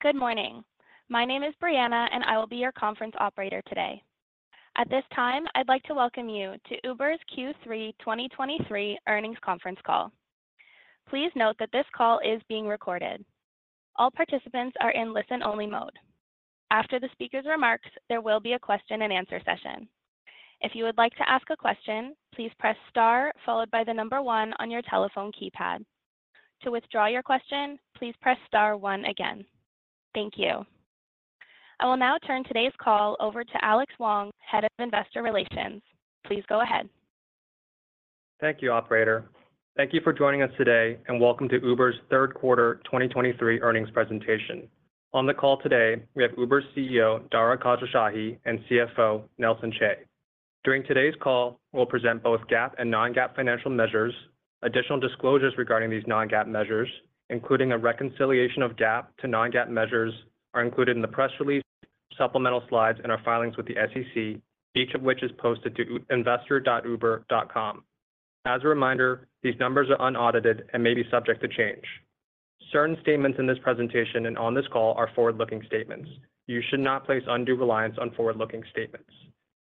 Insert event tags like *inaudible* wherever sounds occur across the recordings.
Good morning. My name is Brianna, and I will be your conference operator today. At this time, I'd like to welcome you to Uber's Q3 2023 earnings conference call. Please note that this call is being recorded. All participants are in listen-only mode. After the speaker's remarks, there will be a question-and-answer session. If you would like to ask a question, please press star followed by the number one on your telephone keypad. To withdraw your question, please press star one again. Thank you. I will now turn today's call over to Alex Wang, Head of Investor Relations. Please go ahead. Thank you, operator. Thank you for joining us today, and welcome to Uber's third quarter 2023 earnings presentation. On the call today, we have Uber's CEO, Dara Khosrowshahi, and CFO, Nelson Chai. During today's call, we'll present both GAAP and non-GAAP financial measures. Additional disclosures regarding these non-GAAP measures, including a reconciliation of GAAP to non-GAAP measures, are included in the press release, supplemental slides, and our filings with the SEC, each of which is posted to investor.uber.com. As a reminder, these numbers are unaudited and may be subject to change. Certain statements in this presentation and on this call are forward-looking statements. You should not place undue reliance on forward-looking statements.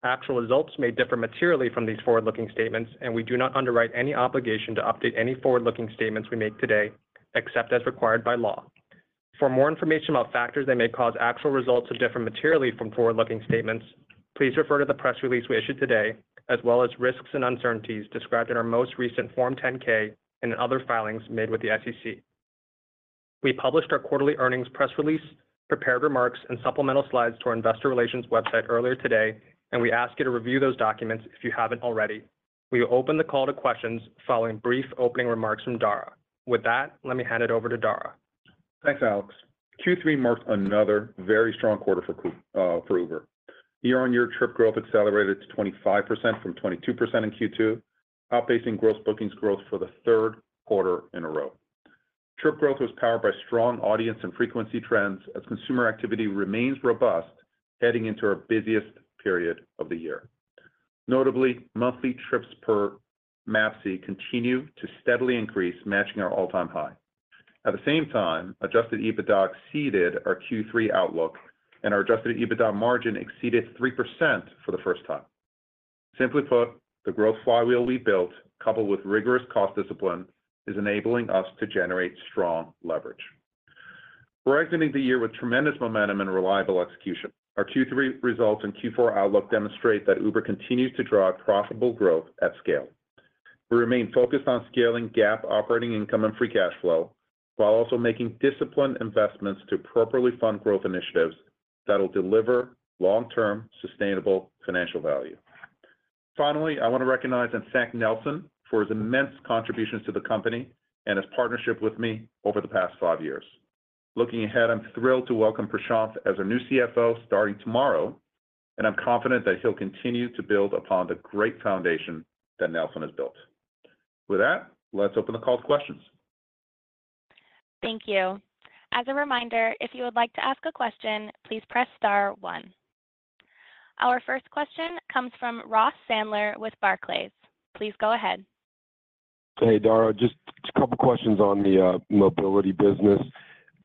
Actual results may differ materially from these forward-looking statements, and we do not underwrite any obligation to update any forward-looking statements we make today, except as required by law. For more information about factors that may cause actual results to differ materially from forward-looking statements, please refer to the press release we issued today, as well as risks and uncertainties described in our most recent Form 10-K and in other filings made with the SEC. We published our quarterly earnings press release, prepared remarks, and supplemental slides to our investor relations website earlier today, and we ask you to review those documents if you haven't already. We will open the call to questions following brief opening remarks from Dara. With that, let me hand it over to Dara. Thanks, Alex. Q3 marked another very strong quarter uh, for Uber. Year-on-year trip growth accelerated to 25% from 22% in Q2, outpacing gross bookings growth for the third quarter in a row. Trip growth was powered by strong audience and frequency trends as consumer activity remains robust heading into our busiest period of the year. Notably, monthly trips per MAPC continue to steadily increase, matching our all-time high. At the same time, Adjusted EBITDA exceeded our Q3 outlook, and our Adjusted EBITDA margin exceeded 3% for the first time. Simply put, the growth flywheel we built, coupled with rigorous cost discipline, is enabling us to generate strong leverage. We're exiting the year with tremendous momentum and reliable execution. Our Q3 results and Q4 outlook demonstrate that Uber continues to drive profitable growth at scale. We remain focused on scaling GAAP operating income and free cash flow, while also making disciplined investments to appropriately fund growth initiatives that will deliver long-term, sustainable financial value. Finally, I want to recognize and thank Nelson for his immense contributions to the company and his partnership with me over the past five years. Looking ahead, I'm thrilled to welcome Prashanth as our new CFO starting tomorrow, and I'm confident that he'll continue to build upon the great foundation that Nelson has built. With that, let's open the call to questions. Thank you. As a reminder, if you would like to ask a question, please press star one. Our first question comes from Ross Sandler with Barclays. Please go ahead. Hey, Dara, just a couple questions on the uh, mobility business.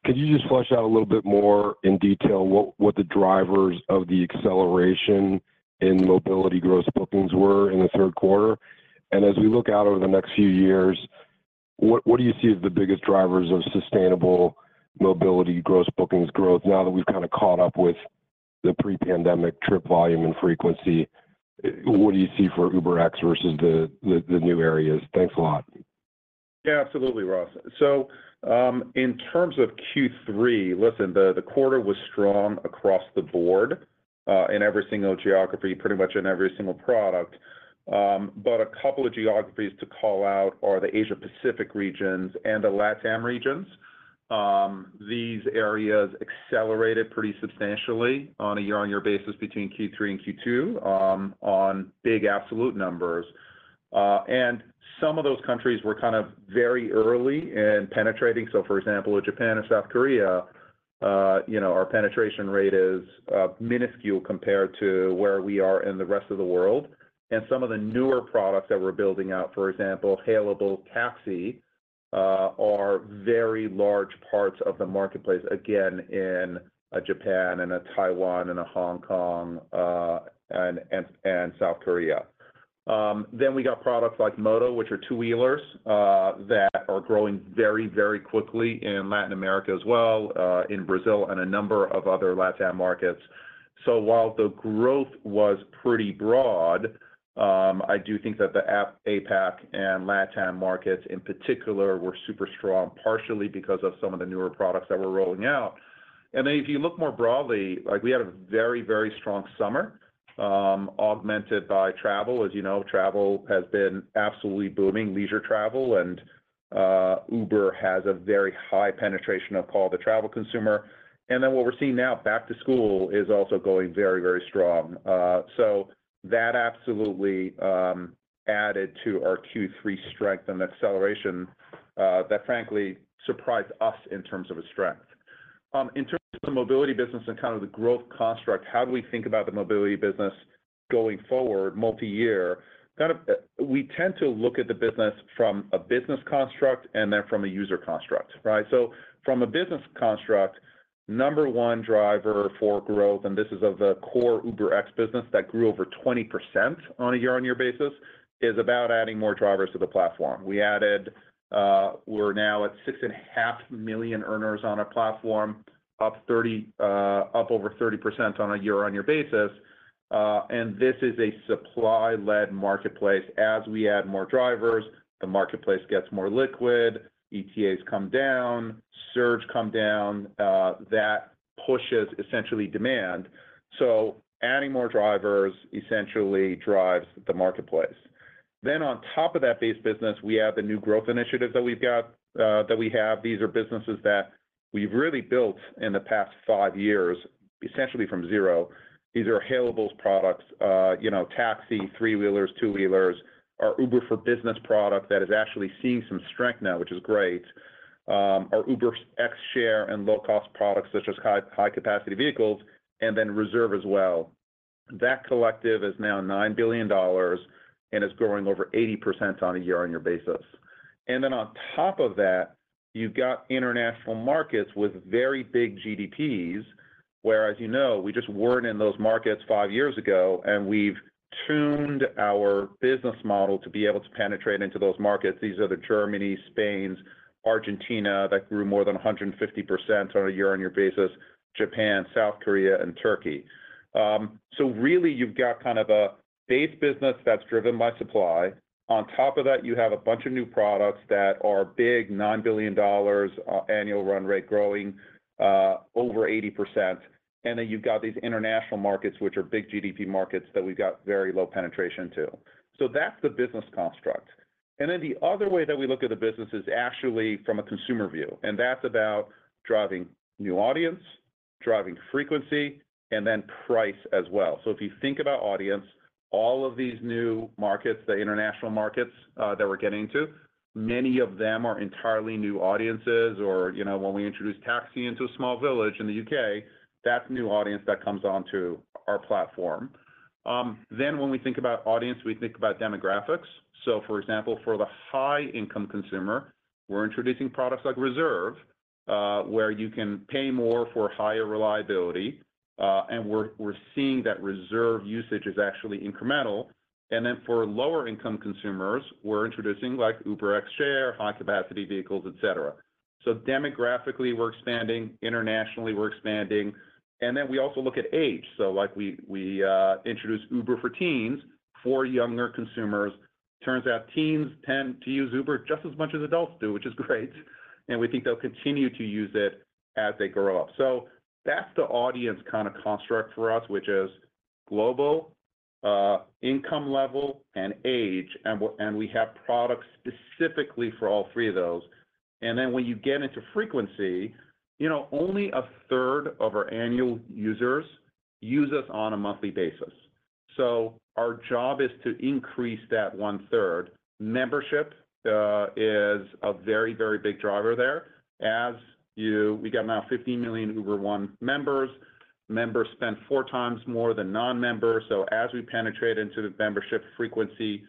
Could you just flesh out a little bit more in detail what the drivers of the acceleration in mobility gross bookings were in the third quarter? And as we look out over the next few years, what do you see as the biggest drivers of sustainable mobility gross bookings growth now that we've kind of caught up with the pre-pandemic trip volume and frequency? What do you see for UberX versus the new areas? Thanks a lot. Yeah, absolutely, Ross. So, um, in terms of Q3, listen, the quarter was strong across the board, uh, in every single geography, pretty much in every single product. Um, but a couple of geographies to call out are the Asia Pacific regions and the LatAm regions. Um, these areas accelerated pretty substantially on a year-on-year basis between Q3 and Q2, um, on big absolute numbers. Uh, and some of those countries were kind of very early in penetrating. So for example, Japan and South Korea, uh, you know, our penetration rate is uh, minuscule compared to where we are in the rest of the world. And some of the newer products that we're building out, for example, Hailable Taxi, uh, are very large parts of the marketplace, again, in uh, Japan and Taiwan and Hong Kong, uh, and South Korea. Um, then we got products like Moto, which are two-wheelers, that are growing very, very quickly in Latin America as well, in Brazil and a number of other LatAm markets. So while the growth was pretty broad, Um, I do think that the APAC and LatAm markets in particular were super strong, partially because of some of the newer products that we're rolling out. And then if you look more broadly, like, we had a very, very strong summer, um, augmented by travel. As you know, travel has been absolutely booming, leisure travel, and uh, Uber has a very high penetration of call the travel consumer. And then what we're seeing now, back to school, is also going very, very strong. Uh, so that absolutely um, added to our Q3 strength and acceleration, uh, that frankly surprised us in terms of its strength. Um, in terms of the mobility business and kind of the growth construct, how do we think about the mobility business going forward, multi-year? Kind of, uh, we tend to look at the business from a business construct and then from a user construct, right? So from a business construct, number one driver for growth, and this is of the core UberX business that grew over 20% on a year-on-year basis, is about adding more drivers to the platform. We added, uh, we're now at 6.5 million earners on our platform, up uh, over 30% on a year-on-year basis. Uh, and this is a supply-led marketplace. As we add more drivers, the marketplace gets more liquid, ETAs come down, surge come down, uh, that pushes essentially demand. So adding more drivers essentially drives the marketplace. Then on top of that base business, we have the new growth initiatives that we've got, uh, that we have. These are businesses that we've really built in the past five years, essentially from zero. These are hailables products, uh, you know, taxi, three-wheelers, two-wheelers. Our Uber for Business product that is actually seeing some strength now, which is great. Um, our UberX Share and low-cost products, such as high-capacity vehicles, and then Reserve as well. That collective is now $9 billion and is growing over 80% on a year-on-year basis. And then on top of that, you've got international markets with very big GDPs, whereas, you know, we just weren't in those markets five years ago, and we've tuned our business model to be able to penetrate into those markets. These are the Germany, Spain, Argentina, that grew more than 150% on a year-on-year basis, Japan, South Korea, and Turkey. Um, so really, you've got kind of a base business that's driven by supply. On top of that, you have a bunch of new products that are big, $9 billion uh, annual run rate, growing uh, over 80%. And then you've got these international markets, which are big GDP markets, that we've got very low penetration to. So that's the business construct. And then the other way that we look at the business is actually from a consumer view, and that's about driving new audience, driving frequency, and then price as well. So if you think about audience, all of these new markets, the international markets, uh, that we're getting to, many of them are entirely new audiences or, you know, when we introduce taxi into a small village in the U.K., that's new audience that comes onto our platform. Um, then when we think about audience, we think about demographics. So for example, for the high-income consumer, we're introducing products like Reserve, uh, where you can pay more for higher reliability, uh, and we're seeing that Reserve usage is actually incremental. And then for lower-income consumers, we're introducing, like, UberX Share, high-capacity vehicles, et cetera. So demographically, we're expanding, internationally, we're expanding, and then we also look at age. So like we uh, introduced Uber for Teens for younger consumers. Turns out teens tend to use Uber just as much as adults do, which is *laughs* great, and we think they'll continue to use it as they grow up. So that's the audience kind of construct for us, which is global, uh, income level, and age, and we have products specifically for all three of those. And then when you get into frequency, you know, only a third of our annual users use us on a monthly basis. So our job is to increase that one-third. Membership uh, is a very, very big driver there. As you we got now 15 million Uber One members. Members spend four times more than non-members, so as we penetrate into the membership, frequency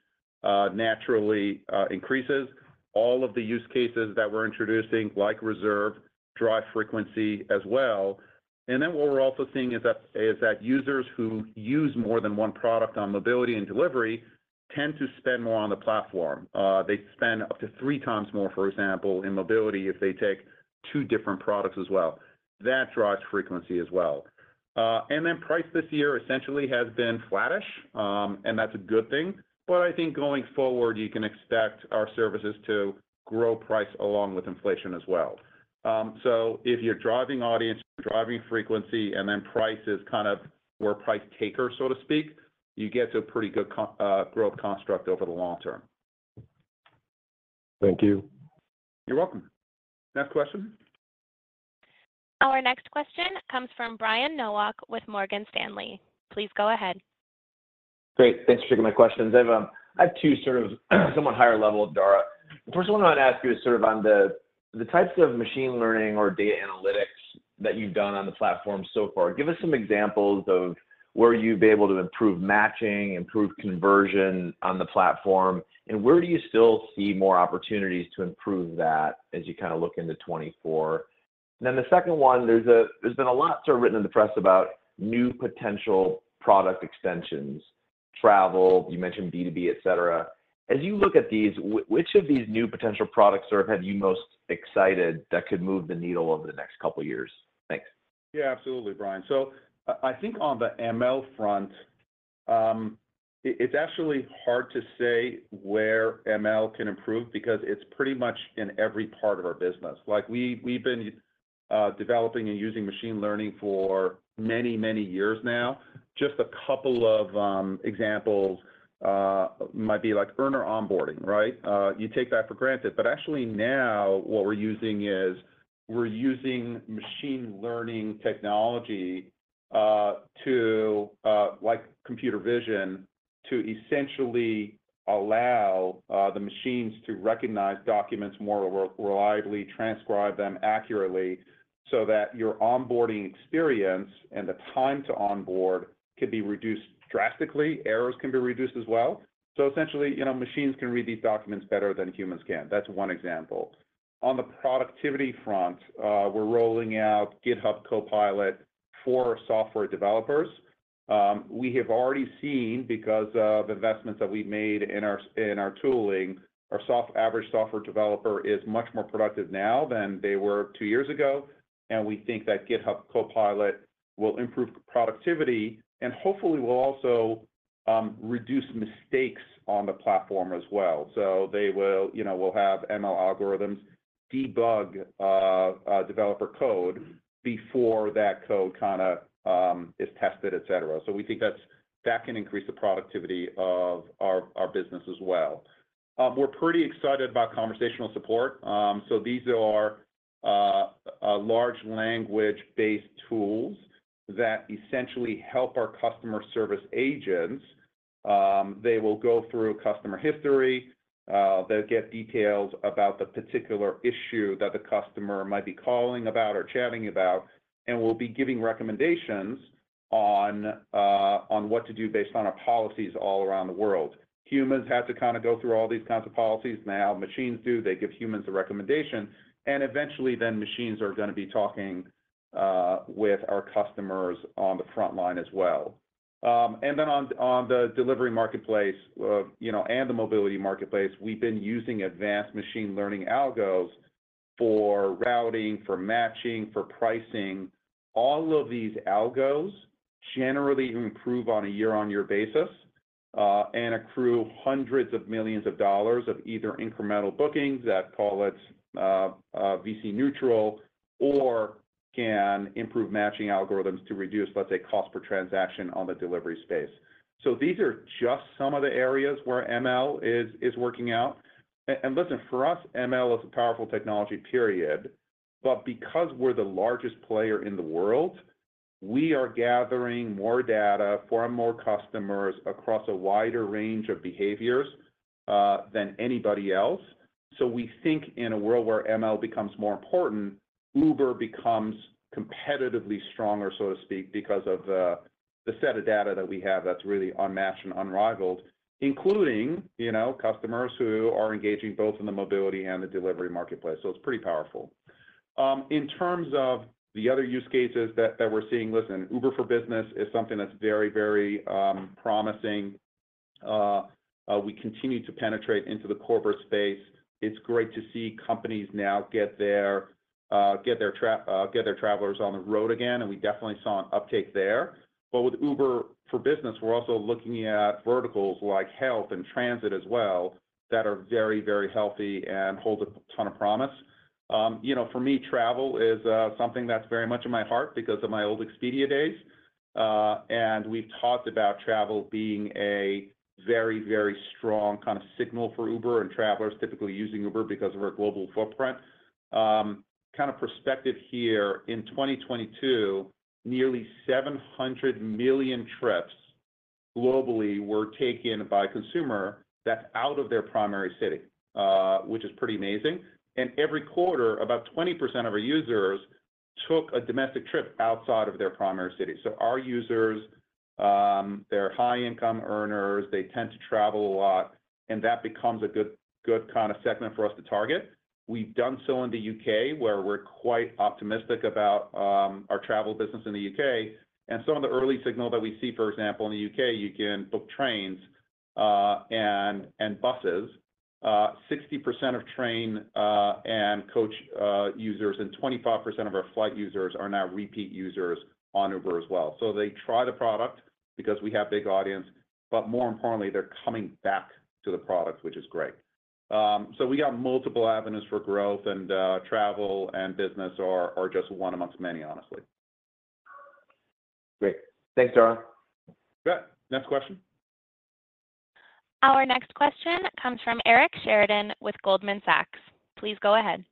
uh, naturally uh, increases. all of the use cases that we're introducing, like Reserve, drive frequency as well. And then what we're also seeing is that users who use more than one product on mobility and delivery tend to spend more on the platform. Uh, they spend up to three times more, for example, in mobility if they take two different products as well. That drives frequency as well. Uh, and then price this year essentially has been flattish, um, and that's a good thing. But I think going forward, you can expect our services to grow price along with inflation as well. Um, so if you're driving audience, driving frequency, and then price is kind of we're price taker, so to speak, you get to a pretty good uh, growth construct over the long term. Thank you. You're welcome. Next question. Our next question comes from Brian Nowak with Morgan Stanley. Please go ahead. Great. Thanks for taking my questions. I have um, two sort of *clears throat* somewhat higher level, Dara. The first one I want to ask you is sort of on the types of machine learning or data analytics that you've done on the platform so far. Give us some examples of where you've been able to improve matching, improve conversion on the platform, and where do you still see more opportunities to improve that as you kind of look into 2024? And then the second one, there's been a lot sort of written in the press about new potential product extensions, travel, you mentioned B2B, et cetera. As you look at these, which of these new potential products sort of have you most excited that could move the needle over the next couple of years? Thanks. Yeah, absolutely, Brian. So uh, I think on the ML front, um, it's actually hard to say where ML can improve because it's pretty much in every part of our business. Like, we we've been uh, developing and using machine learning for many, many years now. Just a couple of um, examples Uh, might be like earner onboarding, right? Uh, you take that for granted, but actually now what we're using is we're using machine learning technology uh, to like computer vision to essentially allow the machines to recognize documents more reliably, transcribe them accurately, so that your onboarding experience and the time to onboard can be reduced drastically. Errors can be reduced as well. So essentially, you know, machines can read these documents better than humans can. That's one example. On the productivity front, uh, we're rolling out GitHub Copilot for software developers. Um, we have already seen, because of investments that we've made in our in our tooling, our average software developer is much more productive now than they were two years ago, and we think that GitHub Copilot will improve productivity and hopefully will also um, reduce mistakes on the platform as well. So they will, you know, we'll have ML algorithms debug uh, uh, developer code before that code kinda um, is tested, et cetera. So we think that's that can increase the productivity of our business as well. Um, we're pretty excited about conversational support. So these are uh, large language-based tools that essentially help our customer service agents. Um, they will go through customer history, uh, they'll get details about the particular issue that the customer might be calling about or chatting about, and we'll be giving recommendations on uh, what to do based on our policies all around the world. Humans have to kind of go through all these kinds of policies. Now, machines do. They give humans a recommendation, and eventually, then machines are gonna be talking Uh, with our customers on the front line as well. Um, and then on the delivery marketplace, uh, you know, and the mobility marketplace, we've been using advanced machine learning algos for routing, for matching, for pricing. All of these algos generally improve on a year-on-year basis, uh, and accrue $hundreds of millions of dollars of either incremental bookings that call it VC neutral, or can improve matching algorithms to reduce, let's say, cost per transaction on the delivery space. So these are just some of the areas where ML is is working out. And listen, for us, ML is a powerful technology, period. But because we're the largest player in the world, we are gathering more data from more customers across a wider range of behaviors uh, than anybody else. So we think in a world where ML becomes more important, Uber becomes competitively stronger, so to speak, because of the set of data that we have that's really unmatched and unrivaled. including, you know, customers who are engaging both in the mobility and the delivery marketplace. So it's pretty powerful. Um, in terms of the other use cases that we're seeing, listen, Uber for Business is something that's very, very um, promising. Uh, uh, we continue to penetrate into the corporate space. It's great to see companies now get their Uh, uh, travelers on the road again, and we definitely saw an uptake there. But with Uber for Business, we're also looking at verticals like health and transit as well, that are very, very healthy and hold a ton of promise. Um, you know, for me, travel is uh, something that's very much in my heart because of my old Expedia days. And we've talked about travel being a very, very strong kind of signal for Uber, and travelers typically using Uber because of our global footprint. Um, Kind of perspective here, in 2022, nearly 700 million trips globally were taken by consumer that's out of their primary city, uh, which is pretty amazing. And every quarter, about 20% of our users took a domestic trip outside of their primary city. So our users, um, they're high-income earners, they tend to travel a lot, and that becomes a good kind of segment for us to target. We've done so in the U.K., where we're quite optimistic about um, our travel business in the U.K. And some of the early signal that we see, for example, in the U.K., you can book trains uh, and buses. Uh, 60% of train uh, and coach users and 25% of our flight users are now repeat users on Uber as well. So they try the product because we have big audience, but more importantly, they're coming back to the product, which is great. Um, so we got multiple avenues for growth, and uh, travel and business are just one amongst many, honestly. Great. Thanks, Dara. Good. Next question. Our next question comes from Eric Sheridan with Goldman Sachs. Please go ahead.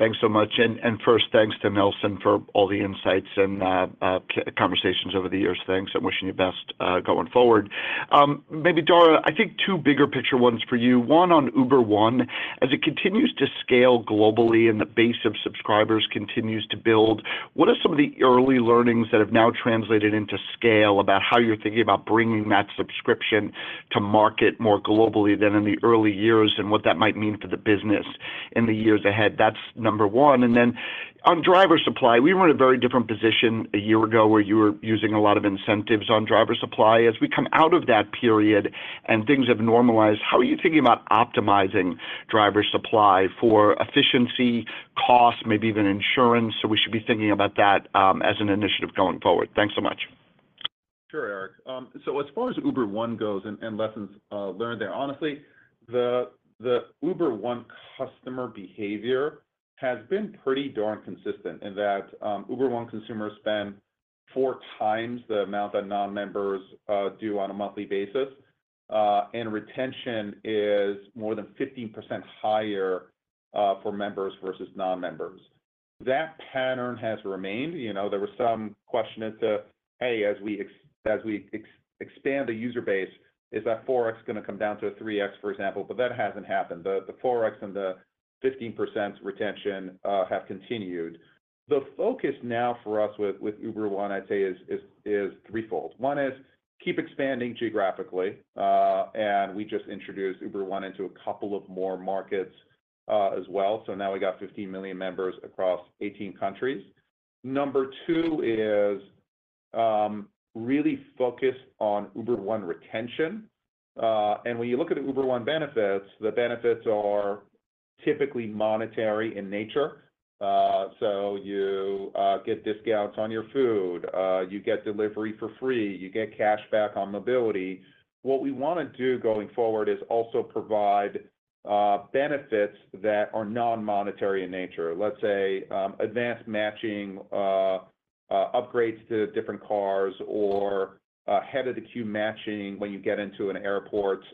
Thanks so much. And first, thanks to Nelson for all the insights and uh, uh, conversations over the years. Thanks, and wishing you best uh, going forward. Um, maybe, Dara, I think two bigger picture ones for you. One on Uber One. As it continues to scale globally and the base of subscribers continues to build, what are some of the early learnings that have now translated into scale about how you're thinking about bringing that subscription to market more globally than in the early years, and what that might mean for the business in the years ahead? That's number one. And then on driver supply, we were in a very different position a year ago, where you were using a lot of incentives on driver supply. As we come out of that period and things have normalized, how are you thinking about optimizing driver supply for efficiency, cost, maybe even insurance? So we should be thinking about that, um, as an initiative going forward. Thanks so much. Sure, Eric. Um, so as far as Uber One goes and lessons uh, learned there, honestly, the Uber One customer behavior has been pretty darn consistent in that um, Uber One consumers spend four times the amount that non-members uh, do on a monthly basis. Uh, and retention is more than 15% higher uh, for members versus non-members. That pattern has remained. You know, there was some question as to, hey, as we expand the user base, is that 4x gonna come down to a 3x, for example? But that hasn't happened. The 4x and the 15% retention uh, have continued. The focus now for us with Uber One, I'd say, is threefold. One is keep expanding geographically, uh, and we just introduced Uber One into a couple of more markets, uh, as well. So now we got 15 million members across 18 countries. Number two is um, really focus on Uber One retention. And when you look at the Uber One benefits, the benefits are typically monetary in nature. Uh, so you uh, get discounts on your food, uh, you get delivery for free, you get cash back on mobility. What we wanna do going forward is also provide benefits that are non-monetary in nature. Let's say, um, advanced matching, upgrades to different cars or head of the queue matching when you get into an airport,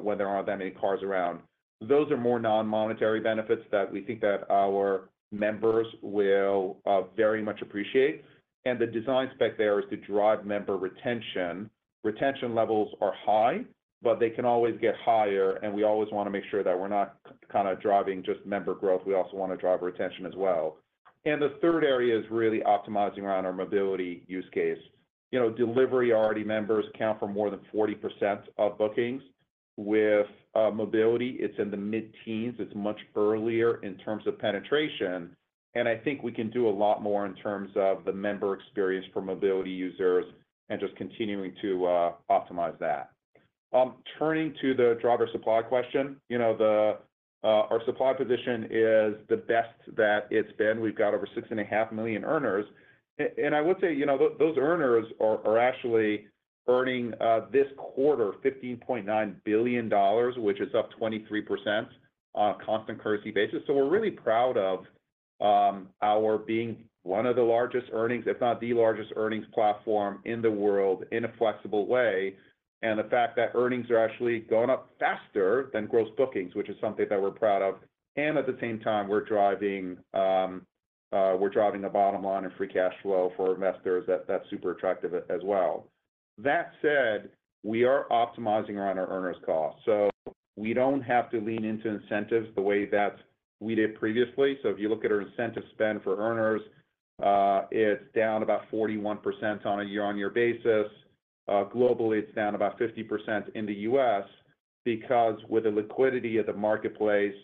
when there aren't that many cars around. Those are more non-monetary benefits that we think that our members will uh, very much appreciate. And the design spec there is to drive member retention. Retention levels are high, but they can always get higher, and we always wanna make sure that we're not kind of driving just member growth, we also wanna drive retention as well. And the third area is really optimizing around our mobility use case. you know, delivery-already members account for more than 40% of bookings. With Uh, mobility, it's in the mid-teens. It's much earlier in terms of penetration, and I think we can do a lot more in terms of the member experience for mobility users and just continuing to uh, optimize that. Um, turning to the driver supply question, you know, uh, our supply position is the best that it's been. We've got over 6.5 million earners. And I would say, you know, those earners are actually earning uh, this quarter $15.9 billion, which is up 23% on a constant currency basis. So we're really proud of um, our being one of the largest earnings, if not the largest earnings platform in the world, in a flexible way, and the fact that earnings are actually going up faster than gross bookings, which is something that we're proud of. And at the same time, we're driving um, uh, a bottom line and free cash flow for investors that's super attractive as well. That said, we are optimizing around our earners costs, so we don't have to lean into incentives the way that we did previously. So if you look at our incentive spend for earners, uh, it's down about 41% on a year-on-year basis. Uh, globally, it's down about 50% in the U.S. because with the liquidity of the marketplace,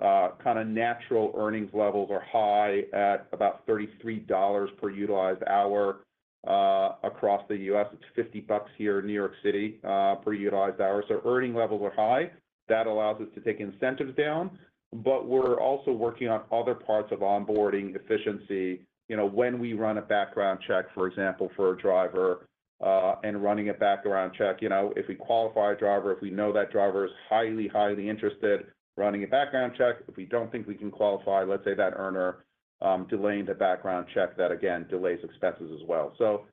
uh, kind of natural earnings levels are high at about $33 per utilized hour, Uh, across the U.S. It's $50 here in New York City, uh, per utilized hour. So earning levels are high. That allows us to take incentives down, but we're also working on other parts of onboarding efficiency. You know, when we run a background check, for example, for a driver, uh, and running a background check, you know, if we qualify a driver, if we know that driver is highly, highly interested, running a background check. If we don't think we can qualify, let's say, that earner, Um, delaying the background check, that again, delays expenses as well. So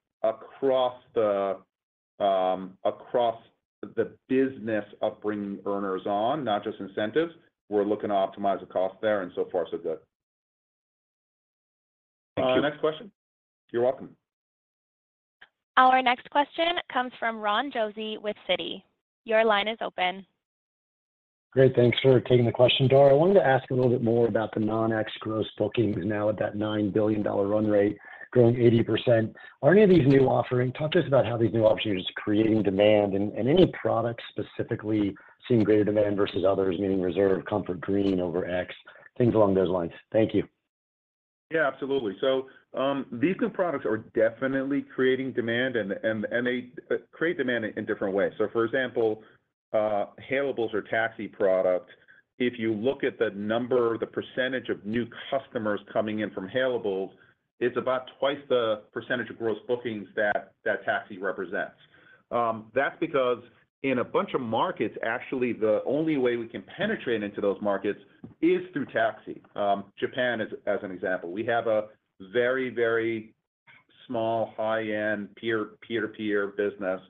um, across the business of bringing earners on, not just incentives, we're looking to optimize the cost there, and so far, so good. Thank uh, you. Next question. You're welcome. Our next question comes from Ron Josey with Citi. Your line is open. Great, thanks for taking the question. Dara, I wanted to ask a little bit more about the non-X gross bookings now at that $9 billion run rate, growing 80%. Are any of these new offerings? Talk to us about how these new opportunities are just creating demand and any products specifically seeing greater demand versus others, meaning Reserve, Comfort, Green over X, things along those lines. Thank you. Yeah, absolutely. So, um, these new products are definitely creating demand, and they uh, create demand in different ways. So for example, Uh, Hailables or taxi product, if you look at the number, the percentage of new customers coming in from Hailables, it's about twice the percentage of gross bookings that taxi represents. Um, that's because in a bunch of markets, actually, the only way we can penetrate into those markets is through taxi. Um, Japan, as an example, we have a very, very small, high-end, peer-to-peer business,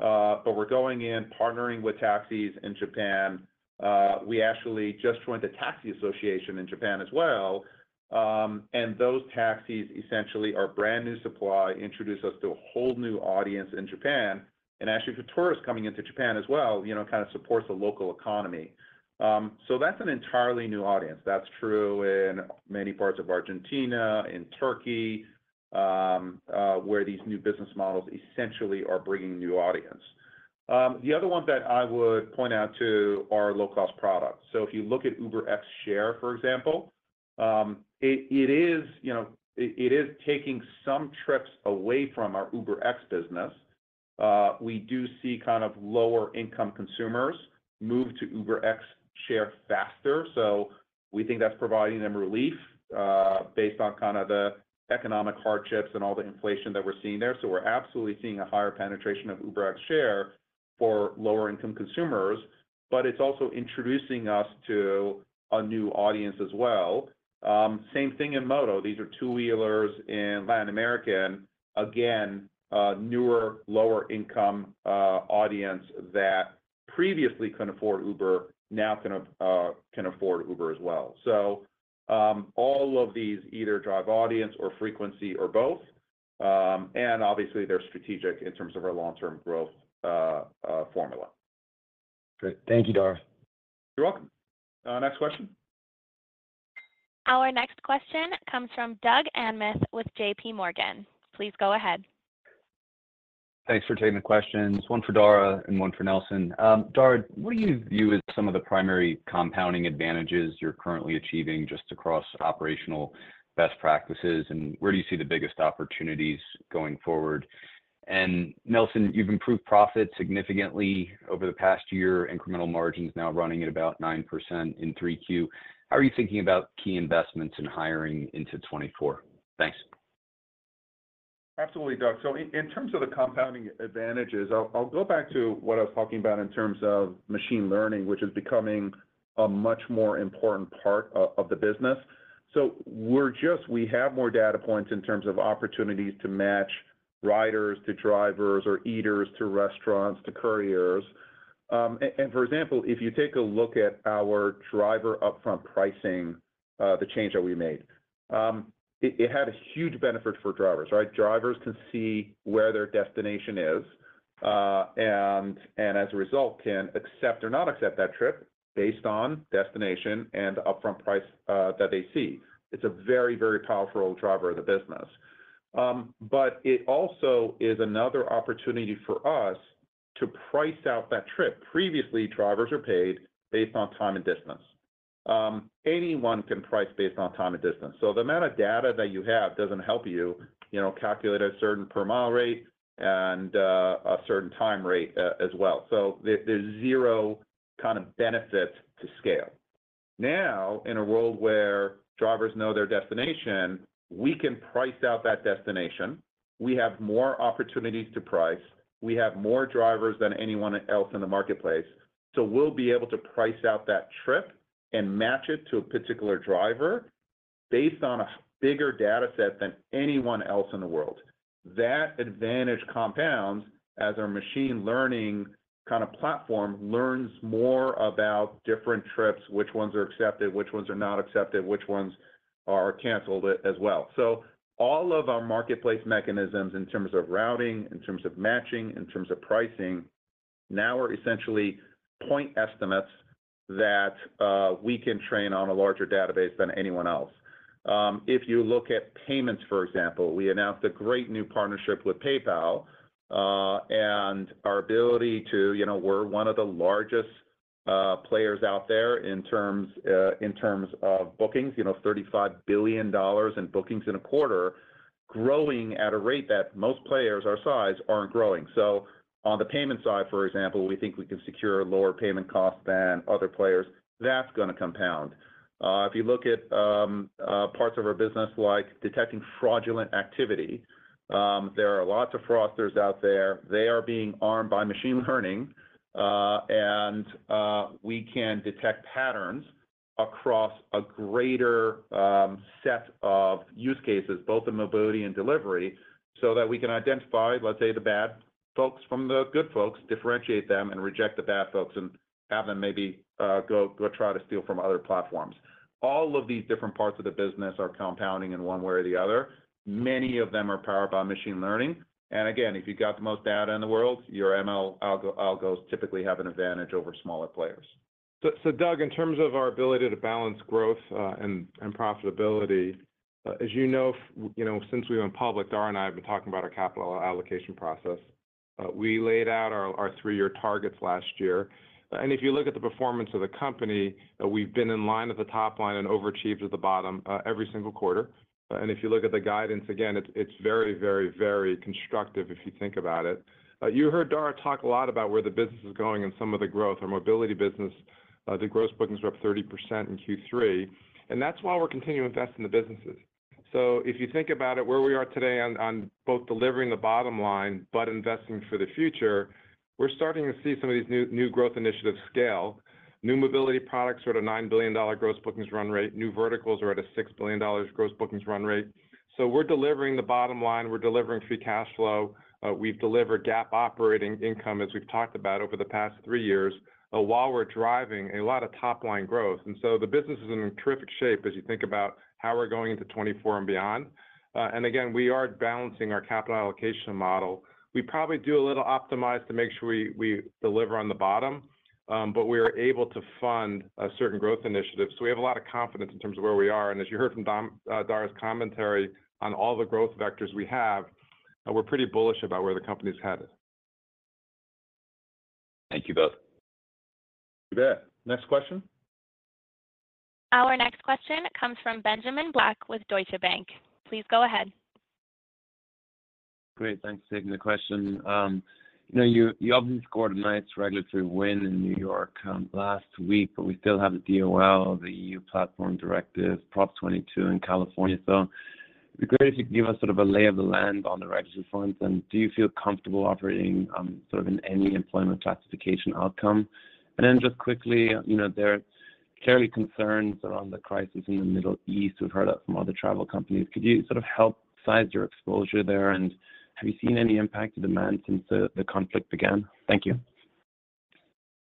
Uh, but we're going in, partnering with taxis in Japan. Uh, we actually just joined the Taxi Association in Japan as well. Um, and those taxis essentially are brand-new supply, introduce us to a whole new audience in Japan, and actually for tourists coming into Japan as well, you know, kind of supports the local economy. Um, so that's an entirely new audience. That's true in many parts of Argentina, in Turkey, Um, uh, where these new business models essentially are bringing new audience. Um, the other one that I would point out to are low-cost products. So if you look at UberX Share, for example, um, it is, you know, it is taking some trips away from our UberX business. Uh, we do see kind of lower-income consumers move to UberX Share faster, so we think that's providing them relief, uh, based on kind of the economic hardships and all the inflation that we're seeing there. So we're absolutely seeing a higher penetration of UberX Share for lower-income consumers, but it's also introducing us to a new audience as well. Um, same thing in Moto. These are two-wheelers in Latin America, again, newer, lower-income uh, audience that previously couldn't afford Uber, now can uh, afford Uber as well. So, Um, all of these either drive audience or frequency or both, um, and obviously, they're strategic in terms of our long-term growth uh, uh, formula. Great. Thank you, Dara. You're welcome. Uh, next question. Our next question comes from Doug Anmuth with JPMorgan. Please go ahead. Thanks for taking the questions. One for Dara and one for Nelson. Um, Dara, what do you view as some of the primary compounding advantages you're currently achieving just across operational best practices, and where do you see the biggest opportunities going forward? And Nelson, you've improved profit significantly over the past year, incremental margins now running at about 9% in 3Q. How are you thinking about key investments in hiring into 2024? Thanks. Absolutely, Doug. So in terms of the compounding advantages, I'll go back to what I was talking about in terms of machine learning, which is becoming a much more important part of the business. So we're just we have more data points in terms of opportunities to match riders to drivers or eaters to restaurants to couriers. Um, and for example, if you take a look at our driver upfront pricing, uh, the change that we made, um, it had a huge benefit for drivers, right? Drivers can see where their destination is, uh, and as a result, can accept or not accept that trip based on destination and upfront price uh, that they see. It's a very, very powerful driver of the business. Um, but it also is another opportunity for us to price out that trip. Previously, drivers are paid based on time and distance. Um, anyone can price based on time and distance. So the amount of data that you have doesn't help you, you know, calculate a certain per mile rate and uh, a certain time rate uh, as well. So there's zero kind of benefit to scale. Now, in a world where drivers know their destination, we can price out that destination. We have more opportunities to price. We have more drivers than anyone else in the marketplace, so we'll be able to price out that trip and match it to a particular driver based on a bigger data set than anyone else in the world. That advantage compounds as our machine learning kind of platform learns more about different trips, which ones are accepted, which ones are not accepted, which ones are canceled as well. So all of our marketplace mechanisms in terms of routing, in terms of matching, in terms of pricing, now are essentially point estimates that uh, we can train on a larger database than anyone else. Um, if you look at payments, for example, we announced a great new partnership with PayPal, uh, and our ability to, you know, we're one of the largest uh, players out there in terms uh in terms of bookings, you know, $35 billion in bookings in a quarter, growing at a rate that most players our size aren't growing. On the payment side, for example, we think we can secure lower payment costs than other players. That's gonna compound. Uh, if you look at um, uh, parts of our business, like detecting fraudulent activity, um, there are lots of fraudsters out there. They are being armed by machine *laughs* learning, uh, and we can detect patterns across a greater um, set of use cases, both in mobility and delivery, so that we can identify, let's say, the bad folks from the good folks, differentiate them, and reject the bad folks, and have them maybe uh, go try to steal from other platforms. All of these different parts of the business are compounding in one way or the other. Many of them are powered by machine learning. And again, if you've got the most data in the world, your ML algos typically have an advantage over smaller players. So, Doug, in terms of our ability to balance growth uh, and profitability, uh, as you know, you know, since we went public, Dara and I have been talking about our capital allocation process. Uh, we laid out our three-year targets last year, and if you look at the performance of the company, uh, we've been in line at the top line and overachieved at the bottom uh, every single quarter. And if you look at the guidance, again, it's very, very, very constructive if you think about it. You heard Dara talk a lot about where the business is going and some of the growth. Our mobility business, the gross bookings were up 30% in Q3, and that's why we're continuing to invest in the businesses. So if you think about it, where we are today on both delivering the bottom line, but investing for the future, we're starting to see some of these new growth initiatives scale. New mobility products are at a $9 billion gross bookings run rate. New verticals are at a $6 billion gross bookings run rate. So we're delivering the bottom line, we're delivering free cash flow. Uh, we've delivered GAAP operating income, as we've talked about over the past three years, uh, while we're driving a lot of top-line growth. And so the business is in terrific shape as you think about how we're going into 2024 and beyond. Uh, and again, we are balancing our capital allocation model. We probably do a little optimize to make sure we deliver on the bottom, um, but we are able to fund uh, certain growth initiatives. So we have a lot of confidence in terms of where we are. And as you heard from uh, Dara's commentary on all the growth vectors we have, we're pretty bullish about where the company's headed. Thank you both. You bet. Next question? Our next question comes from Benjamin Black with Deutsche Bank. Please go ahead. Great. Thanks for taking the question. Um, you know, you, obviously scored a nice regulatory win in New York um, last week, but we still have the DOL, the EU Platform Directive, Prop 22 in California. So it'd be great if you could give us sort of a lay of the land on the regulatory front, and do you feel comfortable operating um, sort of in any employment classification outcome? And then just quickly, you know, there clearly concerns around the crisis in the Middle East. We've heard that from other travel companies. Could you sort of help size your exposure there, and have you seen any impact to demand since the conflict began? Thank you.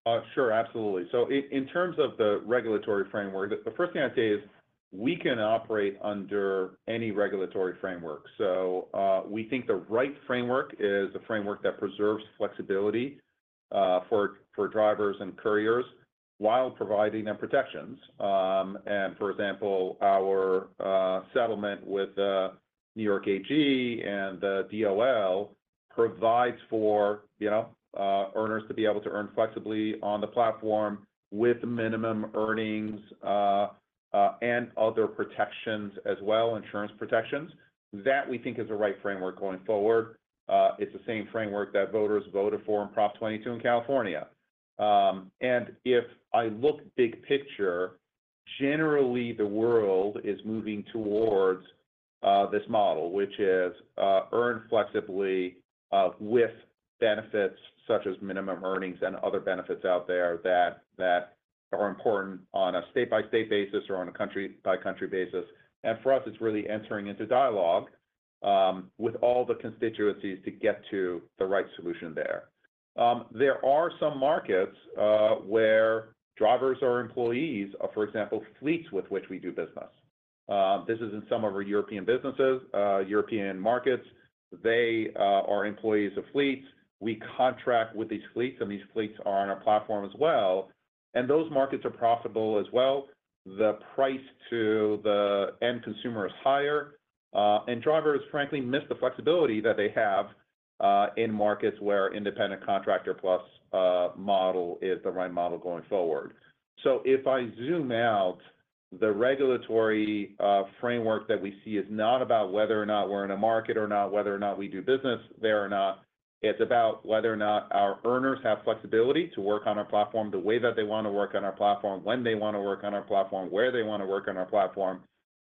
Uh, sure, absolutely. So in terms of the regulatory framework, the first thing I'd say is we can operate under any regulatory framework. So, uh, we think the right framework is a framework that preserves flexibility uh, for drivers and couriers while providing them protections. Um, and for example, our uh, settlement with uh, New York AG and the DOL provides for, you know, uh, earners to be able to earn flexibly on the platform with minimum earnings and other protections as well, insurance protections. That, we think, is the right framework going forward. It's the same framework that voters voted for in Prop 22 in California. Um, and if I look big picture, generally, the world is moving towards uh, this model, which is uh, earn flexibly uh, with benefits such as minimum earnings and other benefits out there that are important on a state-by-state basis or on a country-by-country basis. And for us, it's really entering into dialogue um, with all the constituencies to get to the right solution there. Um, there are some markets uh, where drivers are employees of, for example, fleets with which we do business. Um, this is in some of our European businesses, uh, European markets. They are employees of fleets. We contract with these fleets, and these fleets are on our platform as well, and those markets are profitable as well. The price to the end consumer is higher, and drivers, frankly, miss the flexibility that they have Uh, in markets where independent contractor plus uh, model is the right model going forward. So if I zoom out, the regulatory uh, framework that we see is not about whether or not we're in a market or not, whether or not we do business there or not. It's about whether or not our earners have flexibility to work on our platform the way that they want to work on our platform, when they want to work on our platform, where they want to work on our platform,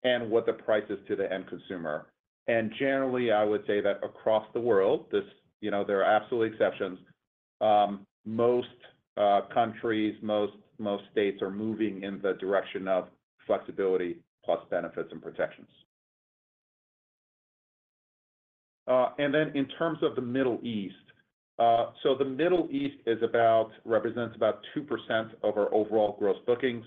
and what the price is to the end consumer. And generally, I would say that across the world, this, you know, there are absolutely exceptions. Um, most uh, countries, most states are moving in the direction of flexibility plus benefits and protections. Uh, and then in terms of the Middle East, uh, so the Middle East represents about 2% of our overall gross bookings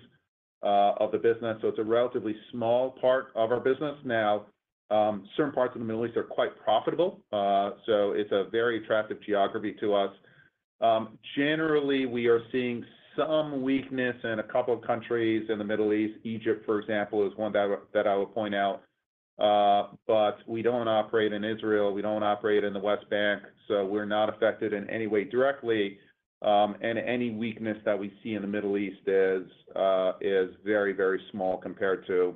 of the business, so it's a relatively small part of our business. Now, Um, certain parts of the Middle East are quite profitable, uh, so it's a very attractive geography to us. Um, generally, we are seeing some weakness in a couple of countries in the Middle East. Egypt, for example, is one that I would point out. Uh, but we don't operate in Israel, we don't operate in the West Bank, so we're not affected in any way directly. Um, and any weakness that we see in the Middle East is uh, very, very small compared to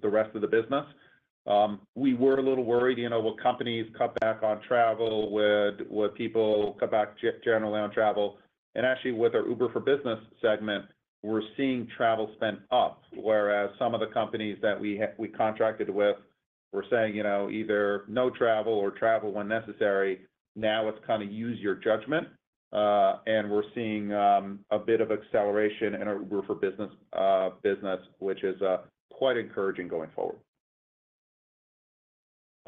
the rest of the business. Um, we were a little worried, you know, will companies cut back on travel? Would people cut back generally on travel? And actually, with our Uber for Business segment, we're seeing travel spend up, whereas some of the companies that we contracted with were saying, you know, either no travel or travel when necessary. Now it's kind of use your judgment. Uh, and we're seeing um, a bit of acceleration in our Uber for Business uh, business, which is uh, quite encouraging going forward.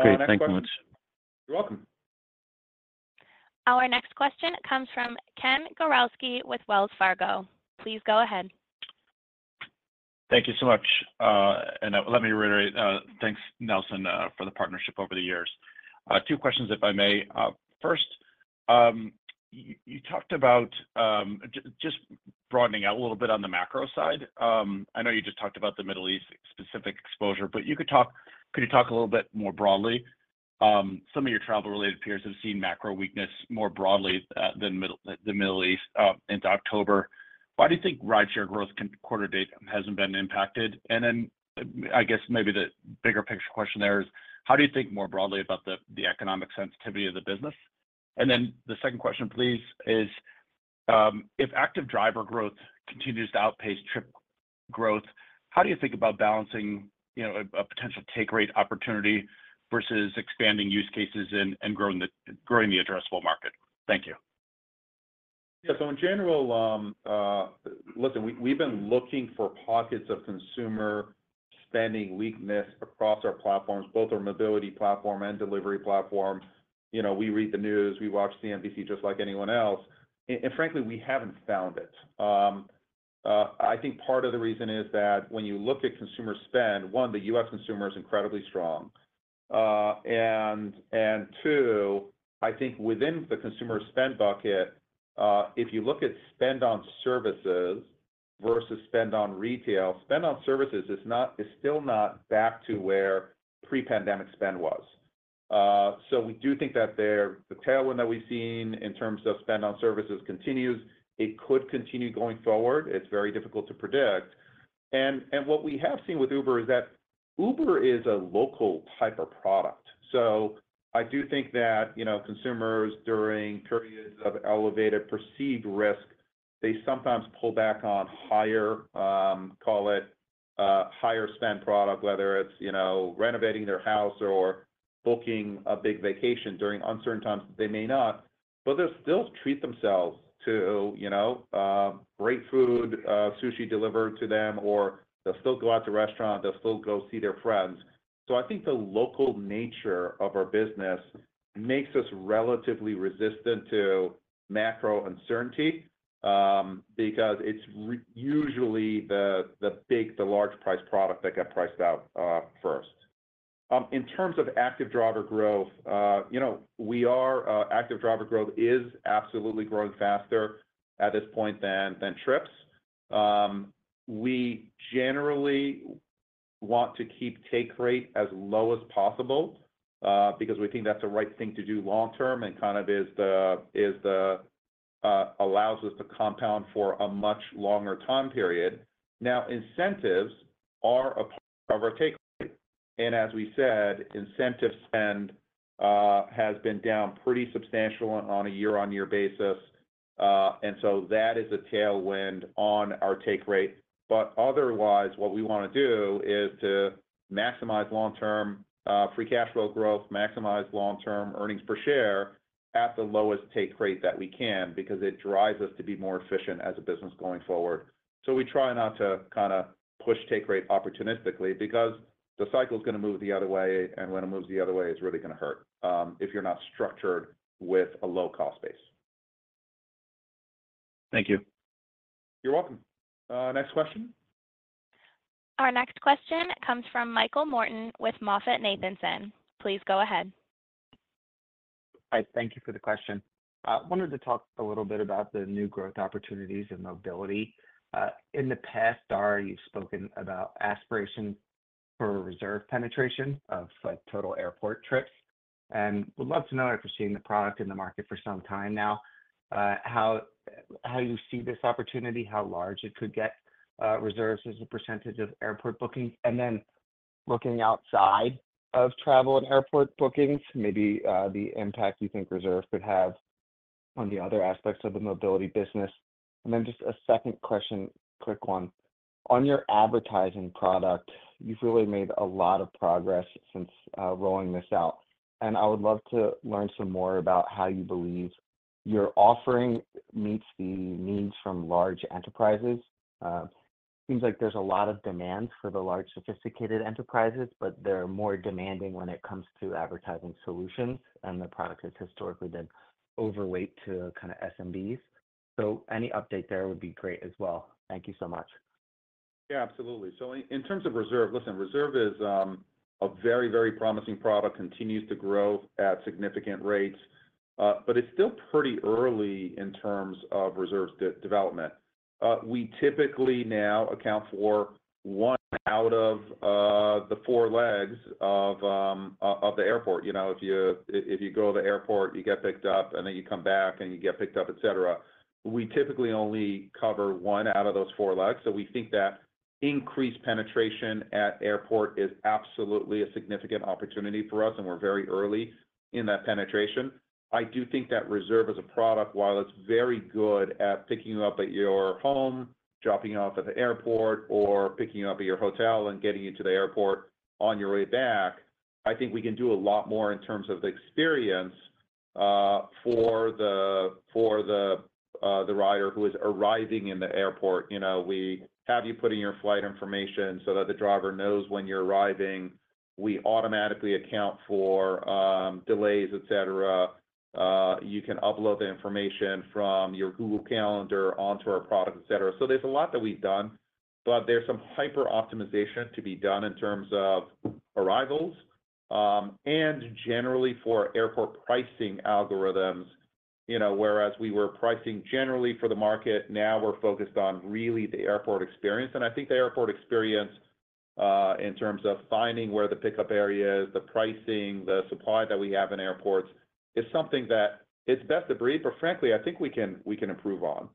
Great. Thank you much. You're welcome. Our next question comes from Ken Gawrelski with Wells Fargo. Please go ahead. Thank you so much. Uh, and uh, let me reiterate, uh, thanks, Nelson, for the partnership over the years. Two questions, if I may. First, um, you talked about um, just broadening out a little bit on the macro side. Um, I know you just talked about the Middle East specific exposure, but you could you talk a little bit more broadly um, some of your travel-related peers have seen macro weakness more broadly uh, than the Middle East uh, into October. Why do you think rideshare growth quarter to date hasn't been impacted? And then, uh, I guess maybe the bigger picture question there is: how do you think more broadly about the economic sensitivity of the business? And then the second question, please, is, um, if active driver growth continues to outpace trip growth, how do you think about balancing, you know, a potential take rate opportunity versus expanding use cases and growing the addressable market? Thank you. Yeah. So in general, um, uh, listen, we've been looking for pockets of consumer spending weakness across our platforms, both our mobility platform and delivery platform. You know, we read the news, we watch CNBC just like anyone else, and frankly, we haven't found it. Um, I think part of the reason is that when you look at consumer spend, one, the U.S. consumer is incredibly strong. Uh, and two, I think within the consumer spend bucket, uh, if you look at spend on services versus spend on retail, spend on services is not is still not back to where pre-pandemic spend was. Uh, so we do think that the tailwind that we've seen in terms of spend on services continues. It could continue going forward. It's very difficult to predict. And what we have seen with Uber is that Uber is a local type of product. So I do think that, you know, consumers, during periods of elevated perceived risk, they sometimes pull back on higher, um, call it, uh, higher spend product, whether it's, you know, renovating their house or booking a big vacation. During uncertain times, they may not, but they'll still treat themselves to, you know, uh, great food, uh, sushi delivered to them, or they'll still go out to restaurant, they'll still go see their friends. So I think the local nature of our business makes us relatively resistant to macro uncertainty, um, because it's usually the big, the large price product that get priced out uh, first. Um, in terms of active driver growth, uh, you know, we are uh, active driver growth is absolutely growing faster at this point than trips. Um, we generally want to keep take rate as low as possible, uh, because we think that's the right thing to do long term and kind of is the allows us to compound for a much longer time period. Now, incentives are a part of our take and as we said, incentive spend uh, has been down pretty substantial on a year-on-year basis. Uh, and so that is a tailwind on our take rate. But otherwise, what we wanna do is to maximize long-term uh, free cash flow growth, maximize long-term earnings per share at the lowest take rate that we can, because it drives us to be more efficient as a business going forward. So we try not to kinda push take rate opportunistically, because the cycle is gonna move the other way, and when it moves the other way, it's really gonna hurt um, if you're not structured with a low-cost base. Thank you. You're welcome. Uh, next question? Our next question comes from Michael Morton with MoffettNathanson. Please go ahead. Hi, thank you for the question. I wanted to talk a little bit about the new growth opportunities in mobility. Uh, in the past, Dara, you've spoken about aspiration for Reserve penetration of, like, total airport trips, and would love to know, after seeing the product in the market for some time now, uh, how you see this opportunity, how large it could get, uh, Reserves as a percentage of airport bookings? And then looking outside of travel and airport bookings, maybe, uh, the impact you think Reserve could have on the other aspects of the mobility business. And then just a second question, quick one. On your advertising product, you've really made a lot of progress since uh, rolling this out, and I would love to learn some more about how you believe your offering meets the needs from large enterprises. Uh, seems like there's a lot of demand for the large, sophisticated enterprises, but they're more demanding when it comes to advertising solutions, and the product has historically been overweight to kind of SMBs. So any update there would be great as well. Thank you so much. Yeah, absolutely. So in terms of Reserve, listen, Reserve is um, a very, very promising product, continues to grow at significant rates, uh, but it's still pretty early in terms of Reserve's development. Uh, we typically now account for one out of uh, the four legs um, of the airport. You know, if you go to the airport, you get picked up, and then you come back, and you get picked up, et cetera. We typically only cover one out of those four legs, so we think that increased penetration at airport is absolutely a significant opportunity for us, and we're very early in that penetration. I do think that Reserve as a product, while it's very good at picking you up at your home, dropping you off at the airport, or picking you up at your hotel and getting you to the airport on your way back, I think we can do a lot more in terms of the experience uh, for uh, the rider who is arriving in the airport. You know, we have you put in your flight information so that the driver knows when you're arriving. We automatically account for um, delays, et cetera. Uh, you can upload the information from your Google Calendar onto our product, et cetera. So there's a lot that we've done, but there's some hyper-optimization to be done in terms of arrivals, um, and generally for airport pricing algorithms. You know, whereas we were pricing generally for the market, now we're focused on really the airport experience. And I think the airport experience, uh, in terms of finding where the pickup area is, the pricing, the supply that we have in airports, is something that it's best of breed, but frankly, I think we can, we can improve on.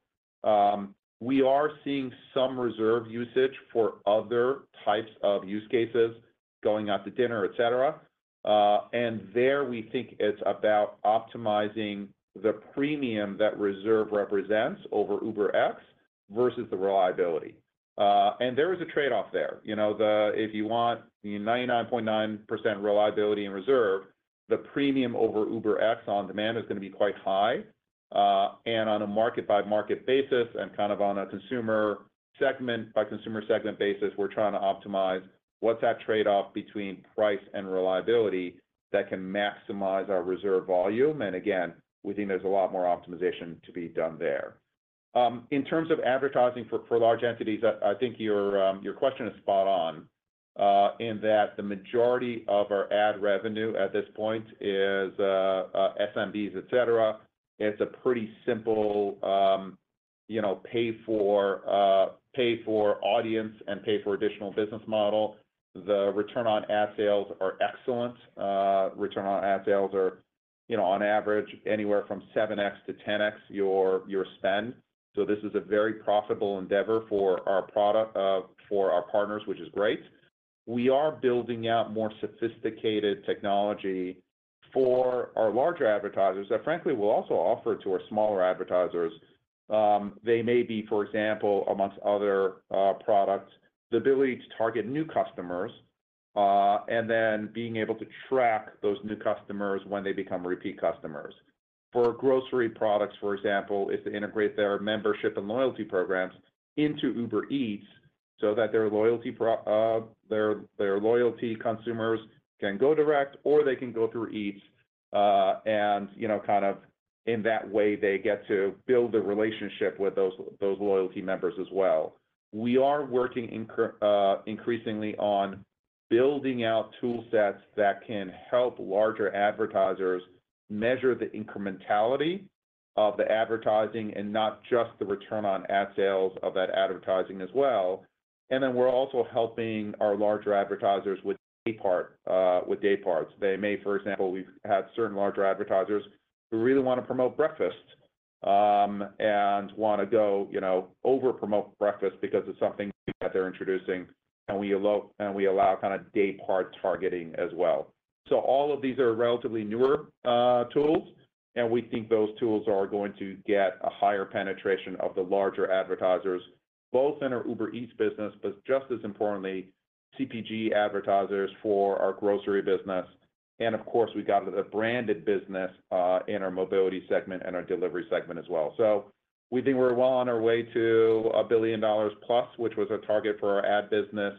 Um, we are seeing some Reserve usage for other types of use cases, going out to dinner, et cetera. Uh, and there, we think it's about optimizing the premium that Reserve represents over UberX versus the reliability. Uh, and there is a trade-off there. You know, if you want the 99.9% reliability in Reserve, the premium over UberX On-Demand is gonna be quite high. Uh, and on a market-by-market basis and kind of on a consumer segment-by-consumer segment basis, we're trying to optimize what's that trade-off between price and reliability that can maximize our Reserve volume. And again, we think there's a lot more optimization to be done there. Um, in terms of advertising for large entities, I think um, your question is spot on, uh, in that the majority of our ad revenue at this point is uh, uh, SMBs, et cetera. It's a pretty simple, um, you know, pay for audience and pay for additional business model. The return on ad sales are excellent. Return on ad sales are, you know, on average, anywhere from 7x to 10x your your spend. So this is a very profitable endeavor for our product, uh, for our partners, which is great. We are building out more sophisticated technology for our larger advertisers that frankly, we'll also offer to our smaller advertisers. Um, they may be, for example, amongst other uh, products, the ability to target new customers, Uh, and then being able to track those new customers when they become repeat customers. For grocery products, for example, is to integrate their membership and loyalty programs into Uber Eats so that their loyalty uh, consumers can go direct, or they can go through Eats, uh, and, you know, kind of in that way, they get to build a relationship with those loyalty members as well. We are working increasingly on building out tool sets that can help larger advertisers measure the incrementality of the advertising and not just the return on ad sales of that advertising as well. And then we're also helping our larger advertisers with day part, uh, with day parts. They may, for example, we've had certain larger advertisers who really want to promote breakfast, um, and want to go, you know, over-promote breakfast because it's something that they're introducing, and we allow and we allow kind of day part targeting as well. So all of these are relatively newer uh, tools, and we think those tools are going to get a higher penetration of the larger advertisers, both in our Uber Eats business, but just as importantly, CPG advertisers for our grocery business. And of course, we got the branded business uh, in our mobility segment and our delivery segment as well. So we think we're well on our way to $1 billion plus, which was a target for our ad business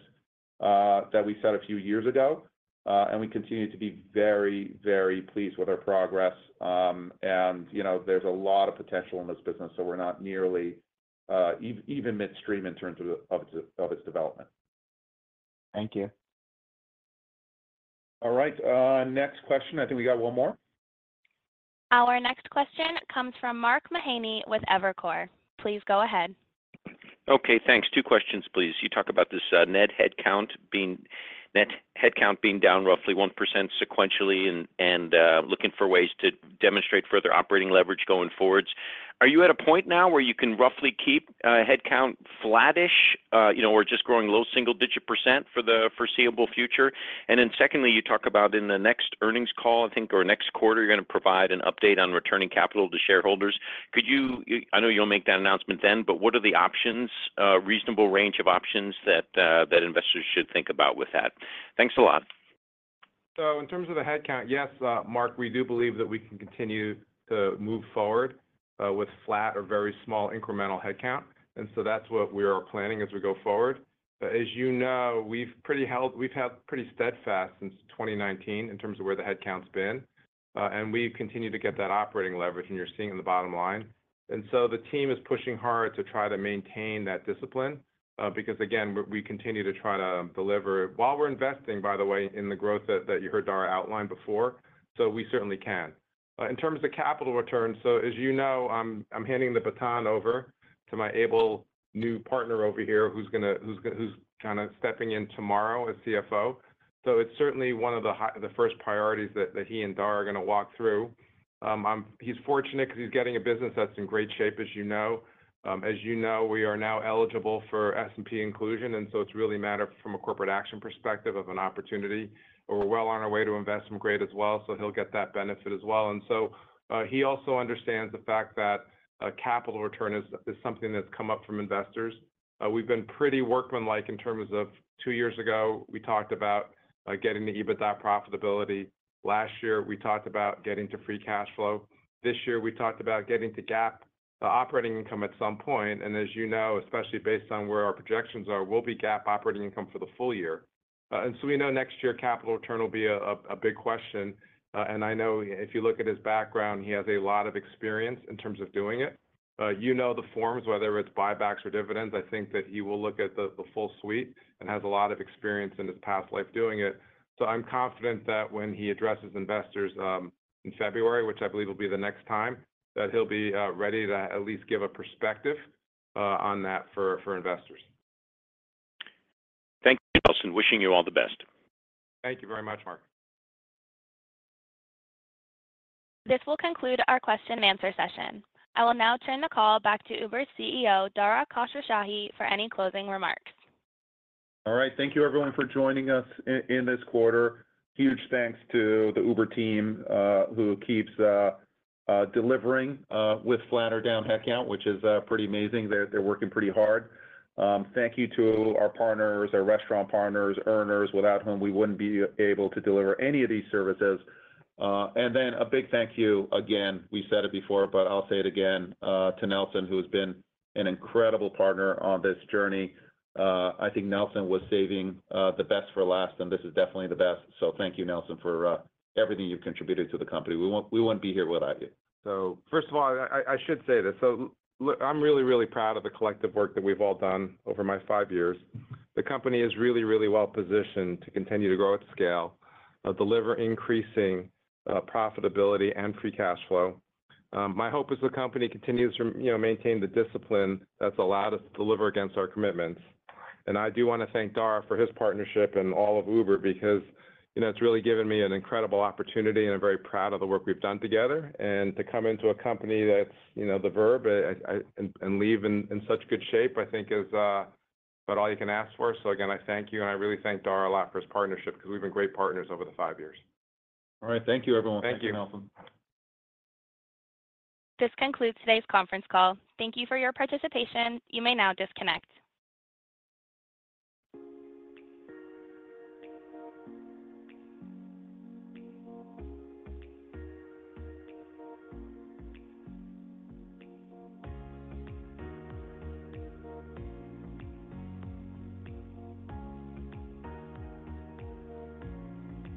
that we set a few years ago. And we continue to be very, very pleased with our progress. And, you know, there's a lot of potential in this business, so we're not nearly uh, even midstream in terms of its development. Thank you. All right, uh, next question. I think we got one more. Our next question comes from Mark Mahaney with Evercore. Please go ahead. Okay, thanks. Two questions, please. You talk about this uh, net headcount being down roughly 1% sequentially and uh, looking for ways to demonstrate further operating leverage going forwards. Are you at a point now where you can roughly keep uh, headcount flattish, uh, you know, or just growing low single-digit percent % for the foreseeable future? And then secondly, you talk about in the next earnings call, I think, or next quarter, you're going to provide an update on returning capital to shareholders. Could you... I know you'll make that announcement then, but what are the options, reasonable range of options that investors should think about with that? Thanks a lot. So in terms of the headcount, yes, uh, Mark, we do believe that we can continue to move forward uh, with flat or very small incremental headcount, and so that's what we are planning as we go forward. As you know, we've had pretty steadfast since 2019 in terms of where the headcount's been, uh, and we continue to get that operating leverage, and you're seeing in the bottom line. And so the team is pushing hard to try to maintain that discipline, Uh, because, again, we continue to try to deliver while we're investing, by the way, in the growth that you heard Dara outline before, so we certainly can. Uh, in terms of capital returns, so as you know, I'm handing the baton over to my able new partner over here, who's kind of stepping in tomorrow as CFO. So it's certainly one of the first priorities that he and Dara are gonna walk through. Um, he's fortunate because he's getting a business that's in great shape, as you know. Um, as you know, we are now eligible for S&P inclusion, and so it's really a matter from a corporate action perspective of an opportunity. We're well on our way to investment grade as well, so he'll get that benefit as well. And so, uh, he also understands the fact that uh, capital return is something that's come up from investors. Uh, we've been pretty workmanlike in terms of two years ago, we talked about getting the EBITDA profitability. Last year, we talked about getting to free cash flow. This year, we talked about getting to GAAP Uh, operating income at some point, and as you know, especially based on where our projections are, we'll be GAAP operating income for the full year. Uh, and so we know next year, capital return will be a big question. Uh, and I know if you look at his background, he has a lot of experience in terms of doing it. You know the forms, whether it's buybacks or dividends, I think that he will look at the full suite and has a lot of experience in his past life doing it. So I'm confident that when he addresses investors um, in February, which I believe will be the next time, that he'll be uh, ready to at least give a perspective uh, on that for investors. Thank you, Nelson. Wishing you all the best. Thank you very much, Mark. This will conclude our question and answer session. I will now turn the call back to Uber's CEO, Dara Khosrowshahi, for any closing remarks. All right. Thank you, everyone, for joining us in this quarter. Huge thanks to the Uber team, uh, who keeps Uh, delivering uh, with flat or down headcount, which is uh, pretty amazing. They're working pretty hard. Um, thank you to our partners, our restaurant partners, earners, without whom we wouldn't be able to deliver any of these services. And then a big thank you again, we said it before, but I'll say it again, to Nelson, who's been an incredible partner on this journey. I think Nelson was saving the best for last, and this is definitely the best. So thank you, Nelson, for everything you've contributed to the company. We wouldn't be here without you. So first of all, I should say this: so look, I'm really, really proud of the collective work that we've all done over my five years. The company is really, really well positioned to continue to grow at scale, uh, deliver increasing uh, profitability and free cash flow. Um, my hope is the company continues to, you know, maintain the discipline that's allowed us to deliver against our commitments. And I do want to thank Dara for his partnership and all of Uber, because, you know, it's really given me an incredible opportunity, and I'm very proud of the work we've done together. And to come into a company that's, you know, the Verb, and leave in such good shape, I think is uh, about all you can ask for. So again, I thank you, and I really thank Dara a lot for his partnership, because we've been great partners over the five years. All right. Thank you, everyone. Thank you. Thank you, Nelson. This concludes today's conference call. Thank you for your participation. You may now disconnect.